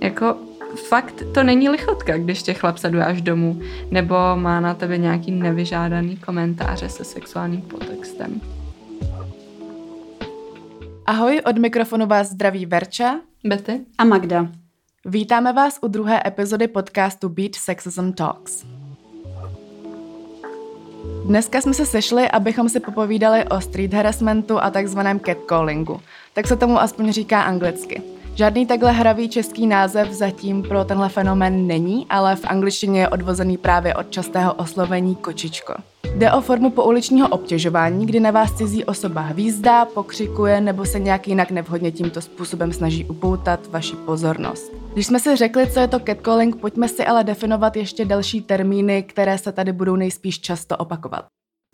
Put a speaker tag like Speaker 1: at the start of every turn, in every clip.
Speaker 1: Jako fakt to není lichotka, když tě chlap saduje až domů, nebo má na tebe nějaký nevyžádaný komentáře se sexuálním podtextem.
Speaker 2: Ahoj, od mikrofonu vás zdraví Verča,
Speaker 1: Betty
Speaker 3: a Magda.
Speaker 2: Vítáme vás u druhé epizody podcastu Beat Sexism Talks. Dneska jsme se sešli, abychom si popovídali o street harassmentu a takzvaném catcallingu. Tak se tomu aspoň říká anglicky. Žádný takhle hravý český název zatím pro tenhle fenomén není, ale v angličtině je odvozený právě od častého oslovení kočičko. Jde o formu pouličního obtěžování, kdy na vás cizí osoba hvízdá, pokřikuje nebo se nějak jinak nevhodně tímto způsobem snaží upoutat vaši pozornost. Když jsme si řekli, co je to catcalling, pojďme si ale definovat ještě další termíny, které se tady budou nejspíš často opakovat.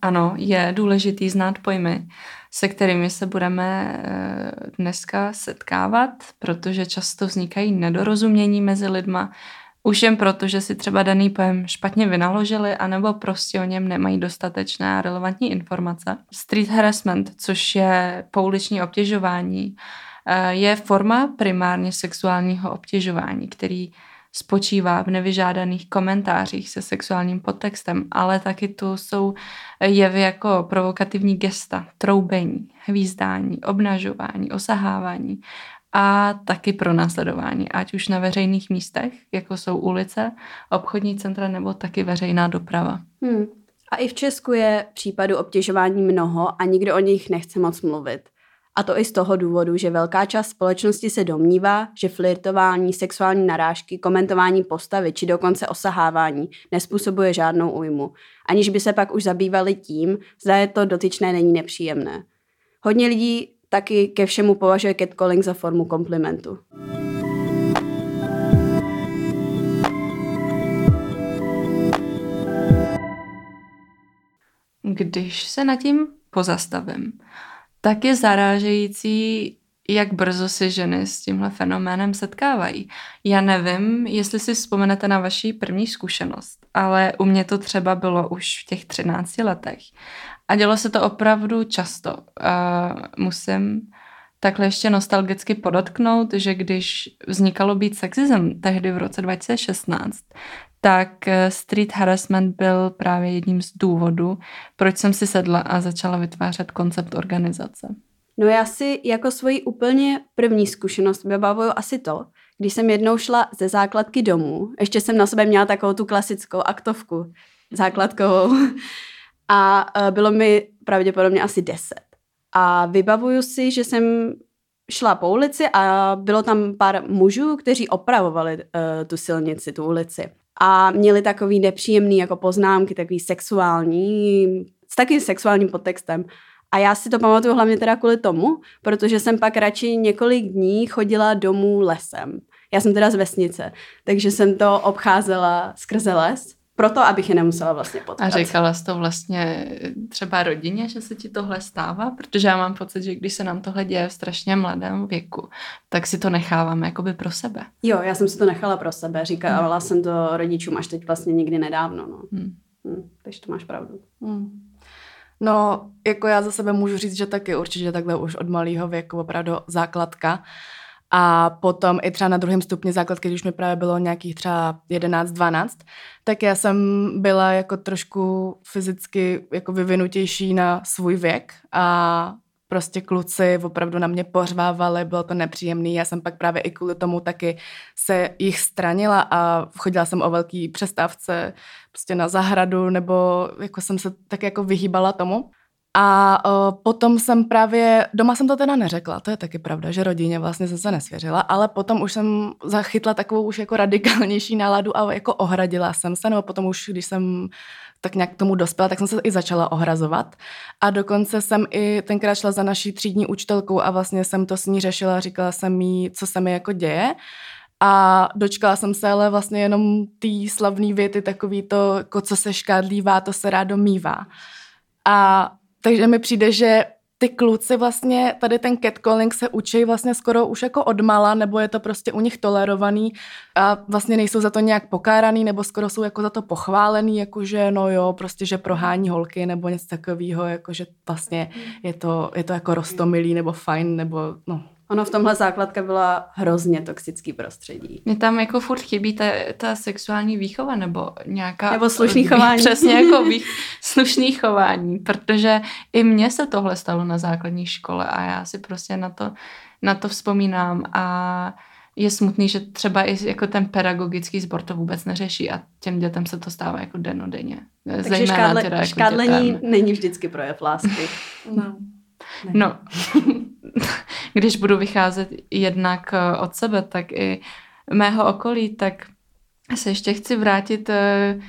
Speaker 1: Ano, je důležitý znát pojmy, se kterými se budeme eh, dneska setkávat, protože často vznikají nedorozumění mezi lidma, už jen proto, že si třeba daný pojem špatně vynaložili, anebo prostě o něm nemají dostatečné a relevantní informace. Street harassment, což je pouliční obtěžování, eh, je forma primárně sexuálního obtěžování, který spočívá v nevyžádaných komentářích se sexuálním podtextem, ale taky tu jsou jevy jako provokativní gesta, troubení, hvízdání, obnažování, osahávání a taky pro následování, ať už na veřejných místech, jako jsou ulice, obchodní centra nebo taky veřejná doprava.
Speaker 3: Hmm. A i v Česku je případu obtěžování mnoho a nikdo o nich nechce moc mluvit. A to i z toho důvodu, že velká část společnosti se domnívá, že flirtování, sexuální narážky, komentování postavy či dokonce osahávání nespůsobuje žádnou újmu, aniž by se pak už zabývali tím, zda je to dotyčné není nepříjemné. Hodně lidí taky ke všemu považuje catcalling za formu komplimentu.
Speaker 1: Když se nad tím pozastavím, tak je zarážející, jak brzo se ženy s tímhle fenoménem setkávají. Já nevím, jestli si vzpomenete na vaši první zkušenost, ale u mě to třeba bylo už v těch 13 letech. A dělo se to opravdu často. Uh, musím takhle ještě nostalgicky podotknout, že když vznikalo být sexism tehdy v roce 2016, tak eh, street harassment byl právě jedním z důvodů, proč jsem si sedla a začala vytvářet koncept organizace.
Speaker 3: No já si jako svoji úplně první zkušenost vybavuju asi to, když jsem jednou šla ze základky domů, ještě jsem na sebe měla takovou tu klasickou aktovku základkovou a eh, bylo mi pravděpodobně asi deset. A vybavuju si, že jsem šla po ulici a bylo tam pár mužů, kteří opravovali uh, tu silnici, tu ulici a měli takový nepříjemný jako poznámky, takový sexuální, s takým sexuálním podtextem. A já si to pamatuju hlavně teda kvůli tomu, protože jsem pak radši několik dní chodila domů lesem. Já jsem teda z vesnice, takže jsem to obcházela skrze les proto, abych je nemusela vlastně potkat.
Speaker 1: A říkala jsi to vlastně třeba rodině, že se ti tohle stává? Protože já mám pocit, že když se nám tohle děje v strašně mladém věku, tak si to necháváme jakoby pro sebe.
Speaker 3: Jo, já jsem si to nechala pro sebe. Říkala hmm. jsem to rodičům až teď vlastně nikdy nedávno. No. Hmm. Hmm, takže to máš pravdu. Hmm.
Speaker 2: No, jako já za sebe můžu říct, že taky určitě takhle už od malého věku opravdu základka. A potom i třeba na druhém stupni základky, když mi právě bylo nějakých třeba 11-12, tak já jsem byla jako trošku fyzicky jako vyvinutější na svůj věk a prostě kluci opravdu na mě pořvávali, bylo to nepříjemný. Já jsem pak právě i kvůli tomu taky se jich stranila a chodila jsem o velký přestávce prostě na zahradu nebo jako jsem se tak jako vyhýbala tomu. A uh, potom jsem právě, doma jsem to teda neřekla, to je taky pravda, že rodině vlastně jsem se nesvěřila, ale potom už jsem zachytla takovou už jako radikálnější náladu a jako ohradila jsem se, nebo potom už, když jsem tak nějak k tomu dospěla, tak jsem se i začala ohrazovat. A dokonce jsem i tenkrát šla za naší třídní učitelkou a vlastně jsem to s ní řešila, říkala jsem jí, co se mi jako děje. A dočkala jsem se ale vlastně jenom té slavné věty, takový to, jako co se škádlívá, to se rádo mívá. A takže mi přijde, že ty kluci vlastně, tady ten catcalling se učí vlastně skoro už jako odmala, nebo je to prostě u nich tolerovaný a vlastně nejsou za to nějak pokáraný, nebo skoro jsou jako za to pochválený, jakože no jo, prostě, že prohání holky, nebo něco takového, jakože vlastně je to, je to jako rostomilý, nebo fajn, nebo no,
Speaker 3: Ono v tomhle základka byla hrozně toxický prostředí.
Speaker 1: Mě tam jako furt chybí ta, ta sexuální výchova nebo nějaká...
Speaker 3: Nebo slušný chování.
Speaker 1: Přesně jako vých, slušný chování, protože i mně se tohle stalo na základní škole a já si prostě na to, na to vzpomínám a je smutný, že třeba i jako ten pedagogický sbor to vůbec neřeší a těm dětem se to stává jako denodenně.
Speaker 3: Takže škádle, teda jako škádlení dětem. není vždycky projev lásky.
Speaker 1: no. No, když budu vycházet jednak eh, od sebe, tak i mého okolí, tak se ještě chci vrátit Eh,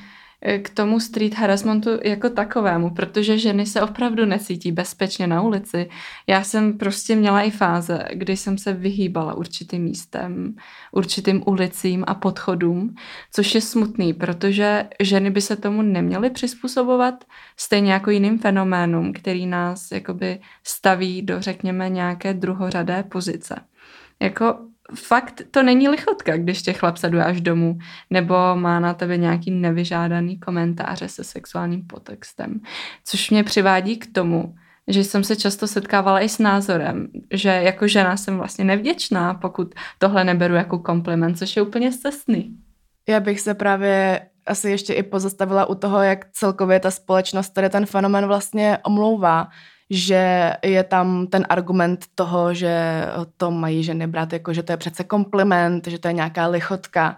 Speaker 1: k tomu street harassmentu jako takovému, protože ženy se opravdu necítí bezpečně na ulici. Já jsem prostě měla i fáze, kdy jsem se vyhýbala určitým místem, určitým ulicím a podchodům, což je smutný, protože ženy by se tomu neměly přizpůsobovat stejně jako jiným fenoménům, který nás jakoby staví do, řekněme, nějaké druhořadé pozice. Jako fakt to není lichotka, když tě chlap až domů, nebo má na tebe nějaký nevyžádaný komentáře se sexuálním potextem. Což mě přivádí k tomu, že jsem se často setkávala i s názorem, že jako žena jsem vlastně nevděčná, pokud tohle neberu jako kompliment, což je úplně cestný.
Speaker 2: Já bych se právě asi ještě i pozastavila u toho, jak celkově ta společnost tady ten fenomen vlastně omlouvá že je tam ten argument toho, že to mají ženy brát jako, že to je přece kompliment, že to je nějaká lichotka.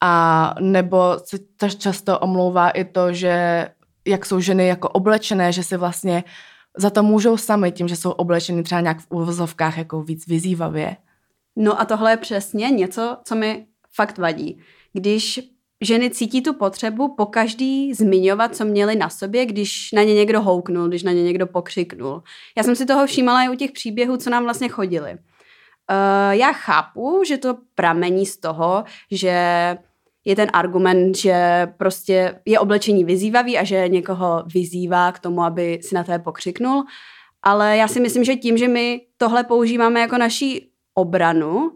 Speaker 2: A nebo se často omlouvá i to, že jak jsou ženy jako oblečené, že si vlastně za to můžou sami tím, že jsou oblečeny třeba nějak v uvozovkách jako víc vyzývavě.
Speaker 3: No a tohle je přesně něco, co mi fakt vadí. Když ženy cítí tu potřebu po každý zmiňovat, co měli na sobě, když na ně někdo houknul, když na ně někdo pokřiknul. Já jsem si toho všímala i u těch příběhů, co nám vlastně chodili. Uh, já chápu, že to pramení z toho, že je ten argument, že prostě je oblečení vyzývavý a že někoho vyzývá k tomu, aby si na tebe pokřiknul. Ale já si myslím, že tím, že my tohle používáme jako naší obranu,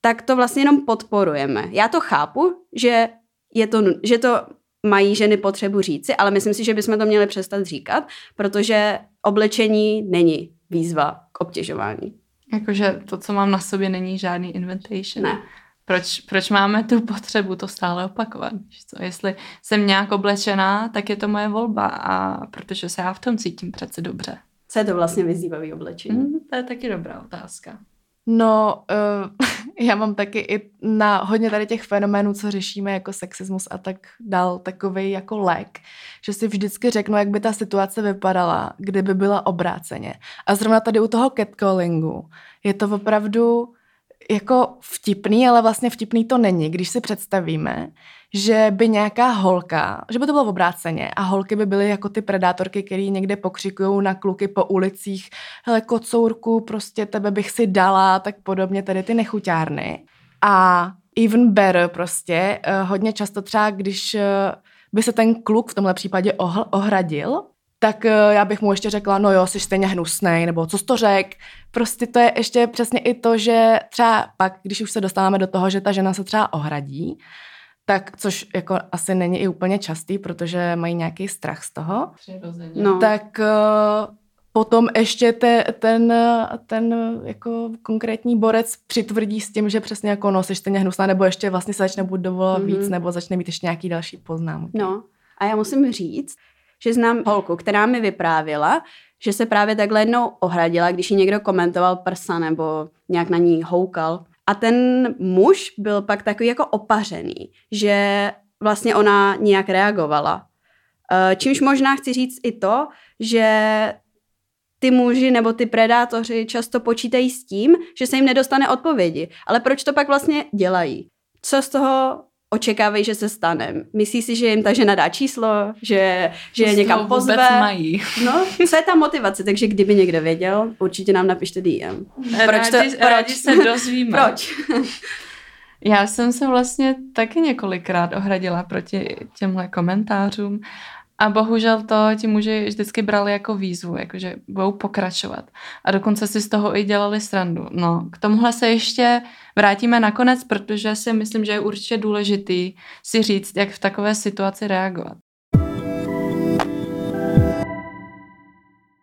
Speaker 3: tak to vlastně jenom podporujeme. Já to chápu, že je to, že to mají ženy potřebu říci, ale myslím si, že bychom to měli přestat říkat, protože oblečení není výzva k obtěžování.
Speaker 1: Jakože to, co mám na sobě, není žádný invitation.
Speaker 3: Ne.
Speaker 1: Proč, proč máme tu potřebu to stále opakovat? Co? Jestli jsem nějak oblečená, tak je to moje volba a protože se já v tom cítím přece dobře.
Speaker 3: Co je to vlastně vyzývavý oblečení? Mm,
Speaker 1: to je taky dobrá otázka.
Speaker 2: No, uh, já mám taky i na hodně tady těch fenoménů, co řešíme jako sexismus a tak dal takový jako lék, že si vždycky řeknu, jak by ta situace vypadala, kdyby byla obráceně. A zrovna tady u toho catcallingu je to opravdu jako vtipný, ale vlastně vtipný to není, když si představíme, že by nějaká holka, že by to bylo v obráceně a holky by byly jako ty predátorky, které někde pokřikují na kluky po ulicích, hele kocourku, prostě tebe bych si dala, tak podobně, tady ty nechuťárny. A even better prostě, eh, hodně často třeba, když eh, by se ten kluk v tomhle případě ohl, ohradil, tak eh, já bych mu ještě řekla, no jo, jsi stejně hnusnej, nebo co jsi to řek. Prostě to je ještě přesně i to, že třeba pak, když už se dostáváme do toho, že ta žena se třeba ohradí, tak což jako asi není i úplně častý, protože mají nějaký strach z toho,
Speaker 1: no.
Speaker 2: tak uh, potom ještě te, ten, ten jako konkrétní borec přitvrdí s tím, že přesně jako no, jsi stejně hnusná, nebo ještě vlastně se začne buď dovolovat mm-hmm. víc, nebo začne mít ještě nějaký další poznámky.
Speaker 3: No a já musím říct, že znám holku, která mi vyprávěla, že se právě takhle jednou ohradila, když ji někdo komentoval prsa nebo nějak na ní houkal. A ten muž byl pak takový jako opařený, že vlastně ona nějak reagovala. Eh, čímž možná chci říct i to, že ty muži nebo ty predátoři často počítají s tím, že se jim nedostane odpovědi. Ale proč to pak vlastně dělají? Co z toho očekávají, že se stane. Myslí si, že jim ta žena dá číslo, že, že je někam pozve.
Speaker 1: mají.
Speaker 3: No, co je ta motivace? Takže kdyby někdo věděl, určitě nám napište DM.
Speaker 1: Proč rádi, to, proč? rádi se dozvíme.
Speaker 3: proč?
Speaker 1: Já jsem se vlastně taky několikrát ohradila proti těmhle komentářům a bohužel to ti muži vždycky brali jako výzvu, jakože budou pokračovat. A dokonce si z toho i dělali srandu. No, k tomuhle se ještě vrátíme nakonec, protože si myslím, že je určitě důležitý si říct, jak v takové situaci reagovat.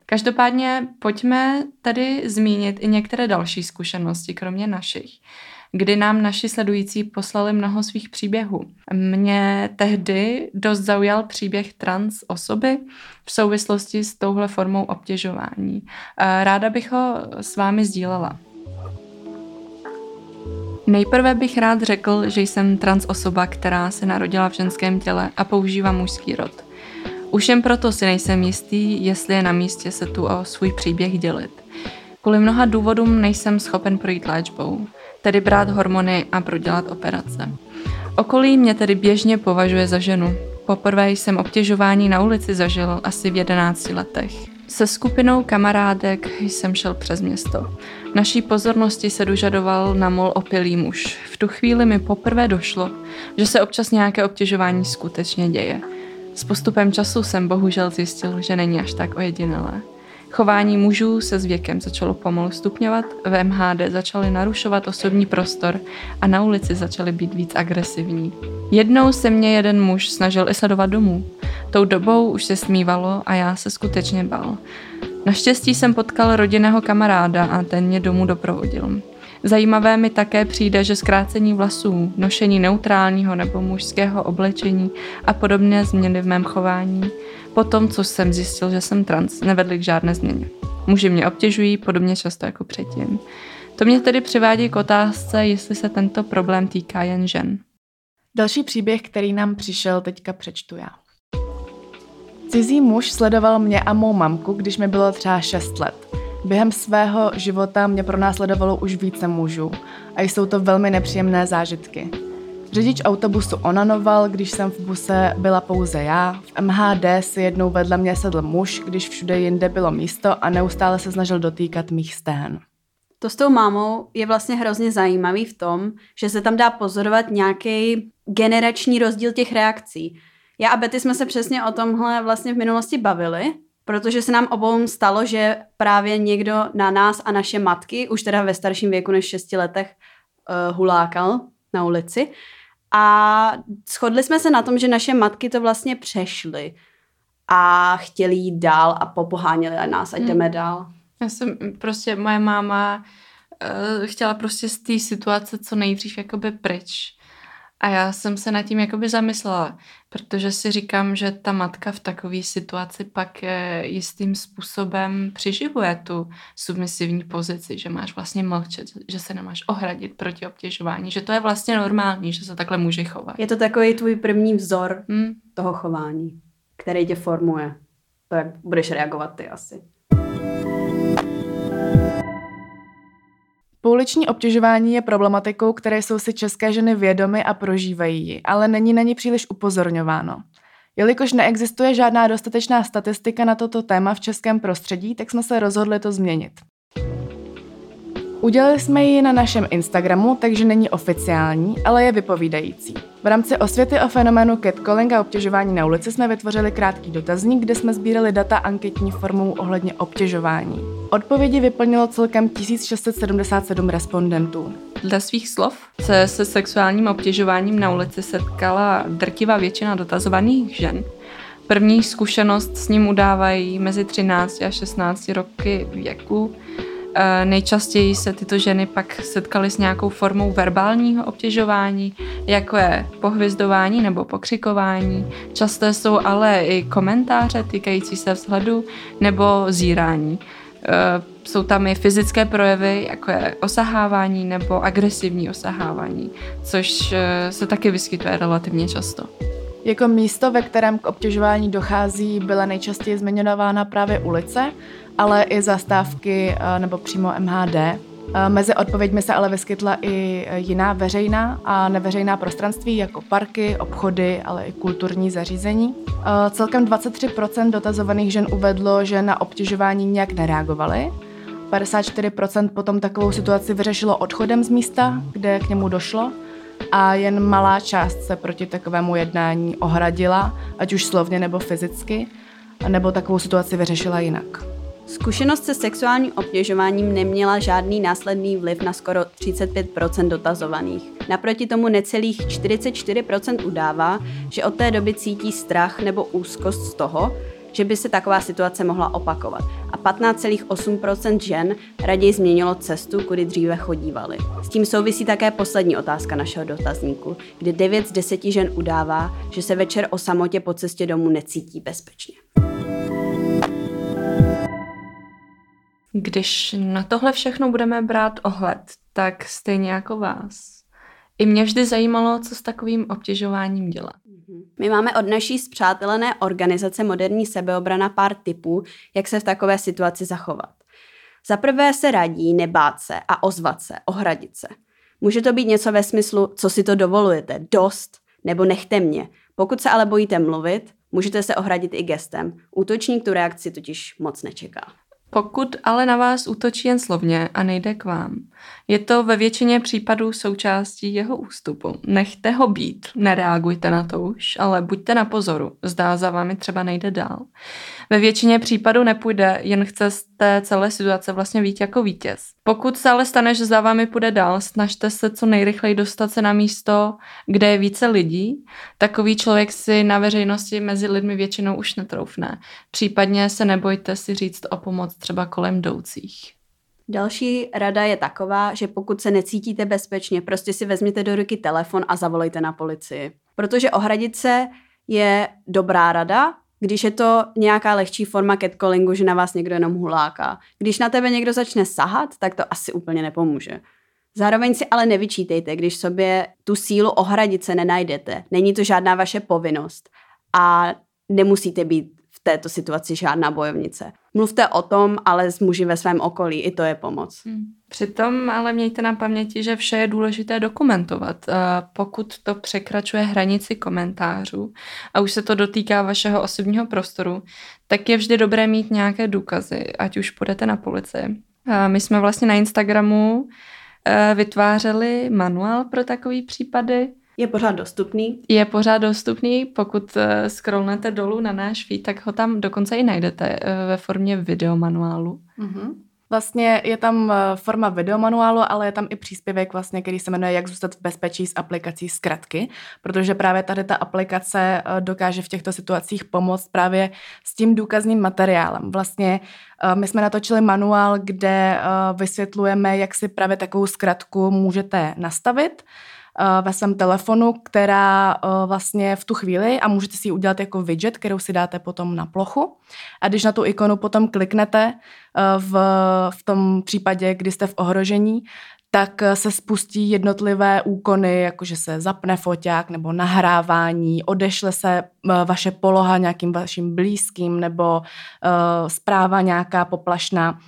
Speaker 1: Každopádně pojďme tady zmínit i některé další zkušenosti, kromě našich kdy nám naši sledující poslali mnoho svých příběhů. Mě tehdy dost zaujal příběh trans osoby v souvislosti s touhle formou obtěžování. Ráda bych ho s vámi sdílela. Nejprve bych rád řekl, že jsem trans osoba, která se narodila v ženském těle a používá mužský rod. Už jen proto si nejsem jistý, jestli je na místě se tu o svůj příběh dělit. Kvůli mnoha důvodům nejsem schopen projít léčbou tedy brát hormony a prodělat operace. Okolí mě tedy běžně považuje za ženu. Poprvé jsem obtěžování na ulici zažil asi v 11 letech. Se skupinou kamarádek jsem šel přes město. Naší pozornosti se dožadoval na mol opilý muž. V tu chvíli mi poprvé došlo, že se občas nějaké obtěžování skutečně děje. S postupem času jsem bohužel zjistil, že není až tak ojedinělé. Chování mužů se s věkem začalo pomalu stupňovat, v MHD začaly narušovat osobní prostor a na ulici začaly být víc agresivní. Jednou se mě jeden muž snažil i sledovat domů. Tou dobou už se smívalo a já se skutečně bal. Naštěstí jsem potkal rodinného kamaráda a ten mě domů doprovodil. Zajímavé mi také přijde, že zkrácení vlasů, nošení neutrálního nebo mužského oblečení a podobné změny v mém chování po tom, co jsem zjistil, že jsem trans, nevedly k žádné změně. Muži mě obtěžují podobně často jako předtím. To mě tedy přivádí k otázce, jestli se tento problém týká jen žen.
Speaker 2: Další příběh, který nám přišel, teďka přečtu já. Cizí muž sledoval mě a mou mamku, když mi bylo třeba 6 let. Během svého života mě pronásledovalo už více mužů a jsou to velmi nepříjemné zážitky. Řidič autobusu onanoval, když jsem v buse byla pouze já. V MHD si jednou vedle mě sedl muž, když všude jinde bylo místo a neustále se snažil dotýkat mých stén.
Speaker 3: To s tou mámou je vlastně hrozně zajímavý v tom, že se tam dá pozorovat nějaký generační rozdíl těch reakcí. Já a Betty jsme se přesně o tomhle vlastně v minulosti bavili, protože se nám obou stalo, že právě někdo na nás a naše matky, už teda ve starším věku než 6 letech, uh, hulákal na ulici. A shodli jsme se na tom, že naše matky to vlastně přešly a chtěli jít dál a popoháněli nás, ať hmm. jdeme dál.
Speaker 1: Já jsem prostě, moje máma uh, chtěla prostě z té situace co nejdřív jakoby pryč. A já jsem se nad tím jakoby zamyslela, protože si říkám, že ta matka v takové situaci pak jistým způsobem přiživuje tu submisivní pozici, že máš vlastně mlčet, že se nemáš ohradit proti obtěžování, že to je vlastně normální, že se takhle může chovat.
Speaker 3: Je to takový tvůj první vzor hmm. toho chování, který tě formuje. To, jak budeš reagovat ty asi.
Speaker 2: Pouliční obtěžování je problematikou, které jsou si české ženy vědomy a prožívají ji, ale není na ní příliš upozorňováno. Jelikož neexistuje žádná dostatečná statistika na toto téma v českém prostředí, tak jsme se rozhodli to změnit. Udělali jsme ji na našem Instagramu, takže není oficiální, ale je vypovídající. V rámci osvěty o fenoménu catcalling a obtěžování na ulici jsme vytvořili krátký dotazník, kde jsme sbírali data anketní formou ohledně obtěžování. Odpovědi vyplnilo celkem 1677 respondentů.
Speaker 1: Dle svých slov se se sexuálním obtěžováním na ulici setkala drtivá většina dotazovaných žen. První zkušenost s ním udávají mezi 13 a 16 roky věku nejčastěji se tyto ženy pak setkaly s nějakou formou verbálního obtěžování, jako je pohvizdování nebo pokřikování. Časté jsou ale i komentáře týkající se vzhledu nebo zírání. Eh, jsou tam i fyzické projevy, jako je osahávání nebo agresivní osahávání, což eh, se taky vyskytuje relativně často.
Speaker 2: Jako místo, ve kterém k obtěžování dochází, byla nejčastěji zmiňována právě ulice, ale i zastávky eh, nebo přímo MHD. Eh, mezi odpověďmi se ale vyskytla i jiná veřejná a neveřejná prostranství, jako parky, obchody, ale i kulturní zařízení. Eh, celkem 23% dotazovaných žen uvedlo, že na obtěžování nějak nereagovali. 54% potom takovou situaci vyřešilo odchodem z místa, kde k němu došlo a jen malá část se proti takovému jednání ohradila, ať už slovně nebo fyzicky, nebo takovou situaci vyřešila jinak.
Speaker 3: Zkušenost se sexuálním obtěžováním neměla žádný následný vliv na skoro 35% dotazovaných. Naproti tomu necelých 44% udává, že od té doby cítí strach nebo úzkost z toho, že by se taková situace mohla opakovat. A 15,8% žen raději změnilo cestu, kudy dříve chodívali. S tím souvisí také poslední otázka našeho dotazníku, kde 9 z 10 žen udává, že se večer o samotě po cestě domů necítí bezpečně.
Speaker 1: Když na tohle všechno budeme brát ohled, tak stejně jako vás. I mě vždy zajímalo, co s takovým obtěžováním dělat.
Speaker 3: My máme od naší zpřátelené organizace Moderní sebeobrana pár tipů, jak se v takové situaci zachovat. Za prvé se radí nebát se a ozvat se, ohradit se. Může to být něco ve smyslu, co si to dovolujete, dost, nebo nechte mě. Pokud se ale bojíte mluvit, můžete se ohradit i gestem. Útočník tu reakci totiž moc nečeká.
Speaker 1: Pokud ale na vás útočí jen slovně a nejde k vám, je to ve většině případů součástí jeho ústupu. Nechte ho být, nereagujte na to už, ale buďte na pozoru, zdá za vámi třeba nejde dál. Ve většině případů nepůjde, jen chce té celé situace vlastně být jako vítěz. Pokud se ale stane, že za vámi půjde dál, snažte se co nejrychleji dostat se na místo, kde je více lidí. Takový člověk si na veřejnosti mezi lidmi většinou už netroufne. Případně se nebojte si říct o pomoc třeba kolem jdoucích.
Speaker 3: Další rada je taková, že pokud se necítíte bezpečně, prostě si vezměte do ruky telefon a zavolejte na policii. Protože ohradit se je dobrá rada, když je to nějaká lehčí forma catcallingu, že na vás někdo jenom huláká. Když na tebe někdo začne sahat, tak to asi úplně nepomůže. Zároveň si ale nevyčítejte, když sobě tu sílu ohradit se nenajdete. Není to žádná vaše povinnost a nemusíte být této situaci žádná bojovnice. Mluvte o tom, ale s muži ve svém okolí, i to je pomoc. Hmm.
Speaker 1: Přitom ale mějte na paměti, že vše je důležité dokumentovat. Pokud to překračuje hranici komentářů a už se to dotýká vašeho osobního prostoru, tak je vždy dobré mít nějaké důkazy, ať už půjdete na policii. My jsme vlastně na Instagramu e, vytvářeli manuál pro takové případy,
Speaker 3: je pořád dostupný?
Speaker 1: Je pořád dostupný, pokud uh, scrollnete dolů na náš feed, tak ho tam dokonce i najdete uh, ve formě videomanuálu.
Speaker 2: Mm-hmm. Vlastně je tam eh, forma videomanuálu, ale je tam i příspěvek, vlastně, který se jmenuje Jak zůstat v bezpečí s aplikací zkratky, protože právě tady ta aplikace dokáže v těchto situacích pomoct právě s tím důkazním materiálem. Vlastně my jsme natočili manuál, kde vysvětlujeme, jak si právě takovou zkratku můžete nastavit, Eh, ve svém telefonu, která eh, vlastně v tu chvíli a můžete si ji udělat jako widget, kterou si dáte potom na plochu. A když na tu ikonu potom kliknete eh, v, v tom případě, kdy jste v ohrožení, tak se spustí jednotlivé úkony, jakože se zapne foťák nebo nahrávání, odešle se vaše poloha nějakým vašim blízkým nebo zpráva nějaká poplašná.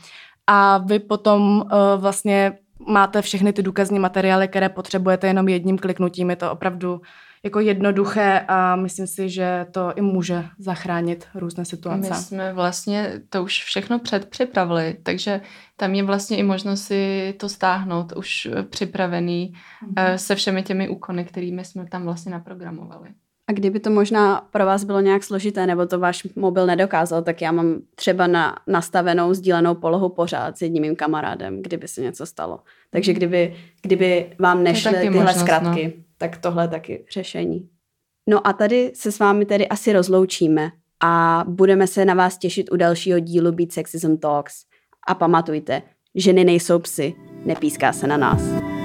Speaker 2: A vy potom vlastně máte všechny ty důkazní materiály, které potřebujete jenom jedním kliknutím. Je to opravdu jako jednoduché a myslím si, že to i může zachránit různé situace.
Speaker 1: My jsme vlastně to už všechno předpřipravili, takže tam je vlastně i možnost si to stáhnout už připravený mm-hmm. se všemi těmi úkony, kterými jsme tam vlastně naprogramovali.
Speaker 3: A kdyby to možná pro vás bylo nějak složité, nebo to váš mobil nedokázal, tak já mám třeba na nastavenou sdílenou polohu pořád s jedním mým kamarádem, kdyby se něco stalo. Takže mhm. kdyby, kdyby vám nešly tyhle možnost, zkratky, no. tak tohle je taky řešení. No a tady se s vámi tedy asi rozloučíme a budeme se na vás těšit u dalšího dílu Beat Sexism Talks. A pamatujte, ženy nejsou psy, nepíská se na nás.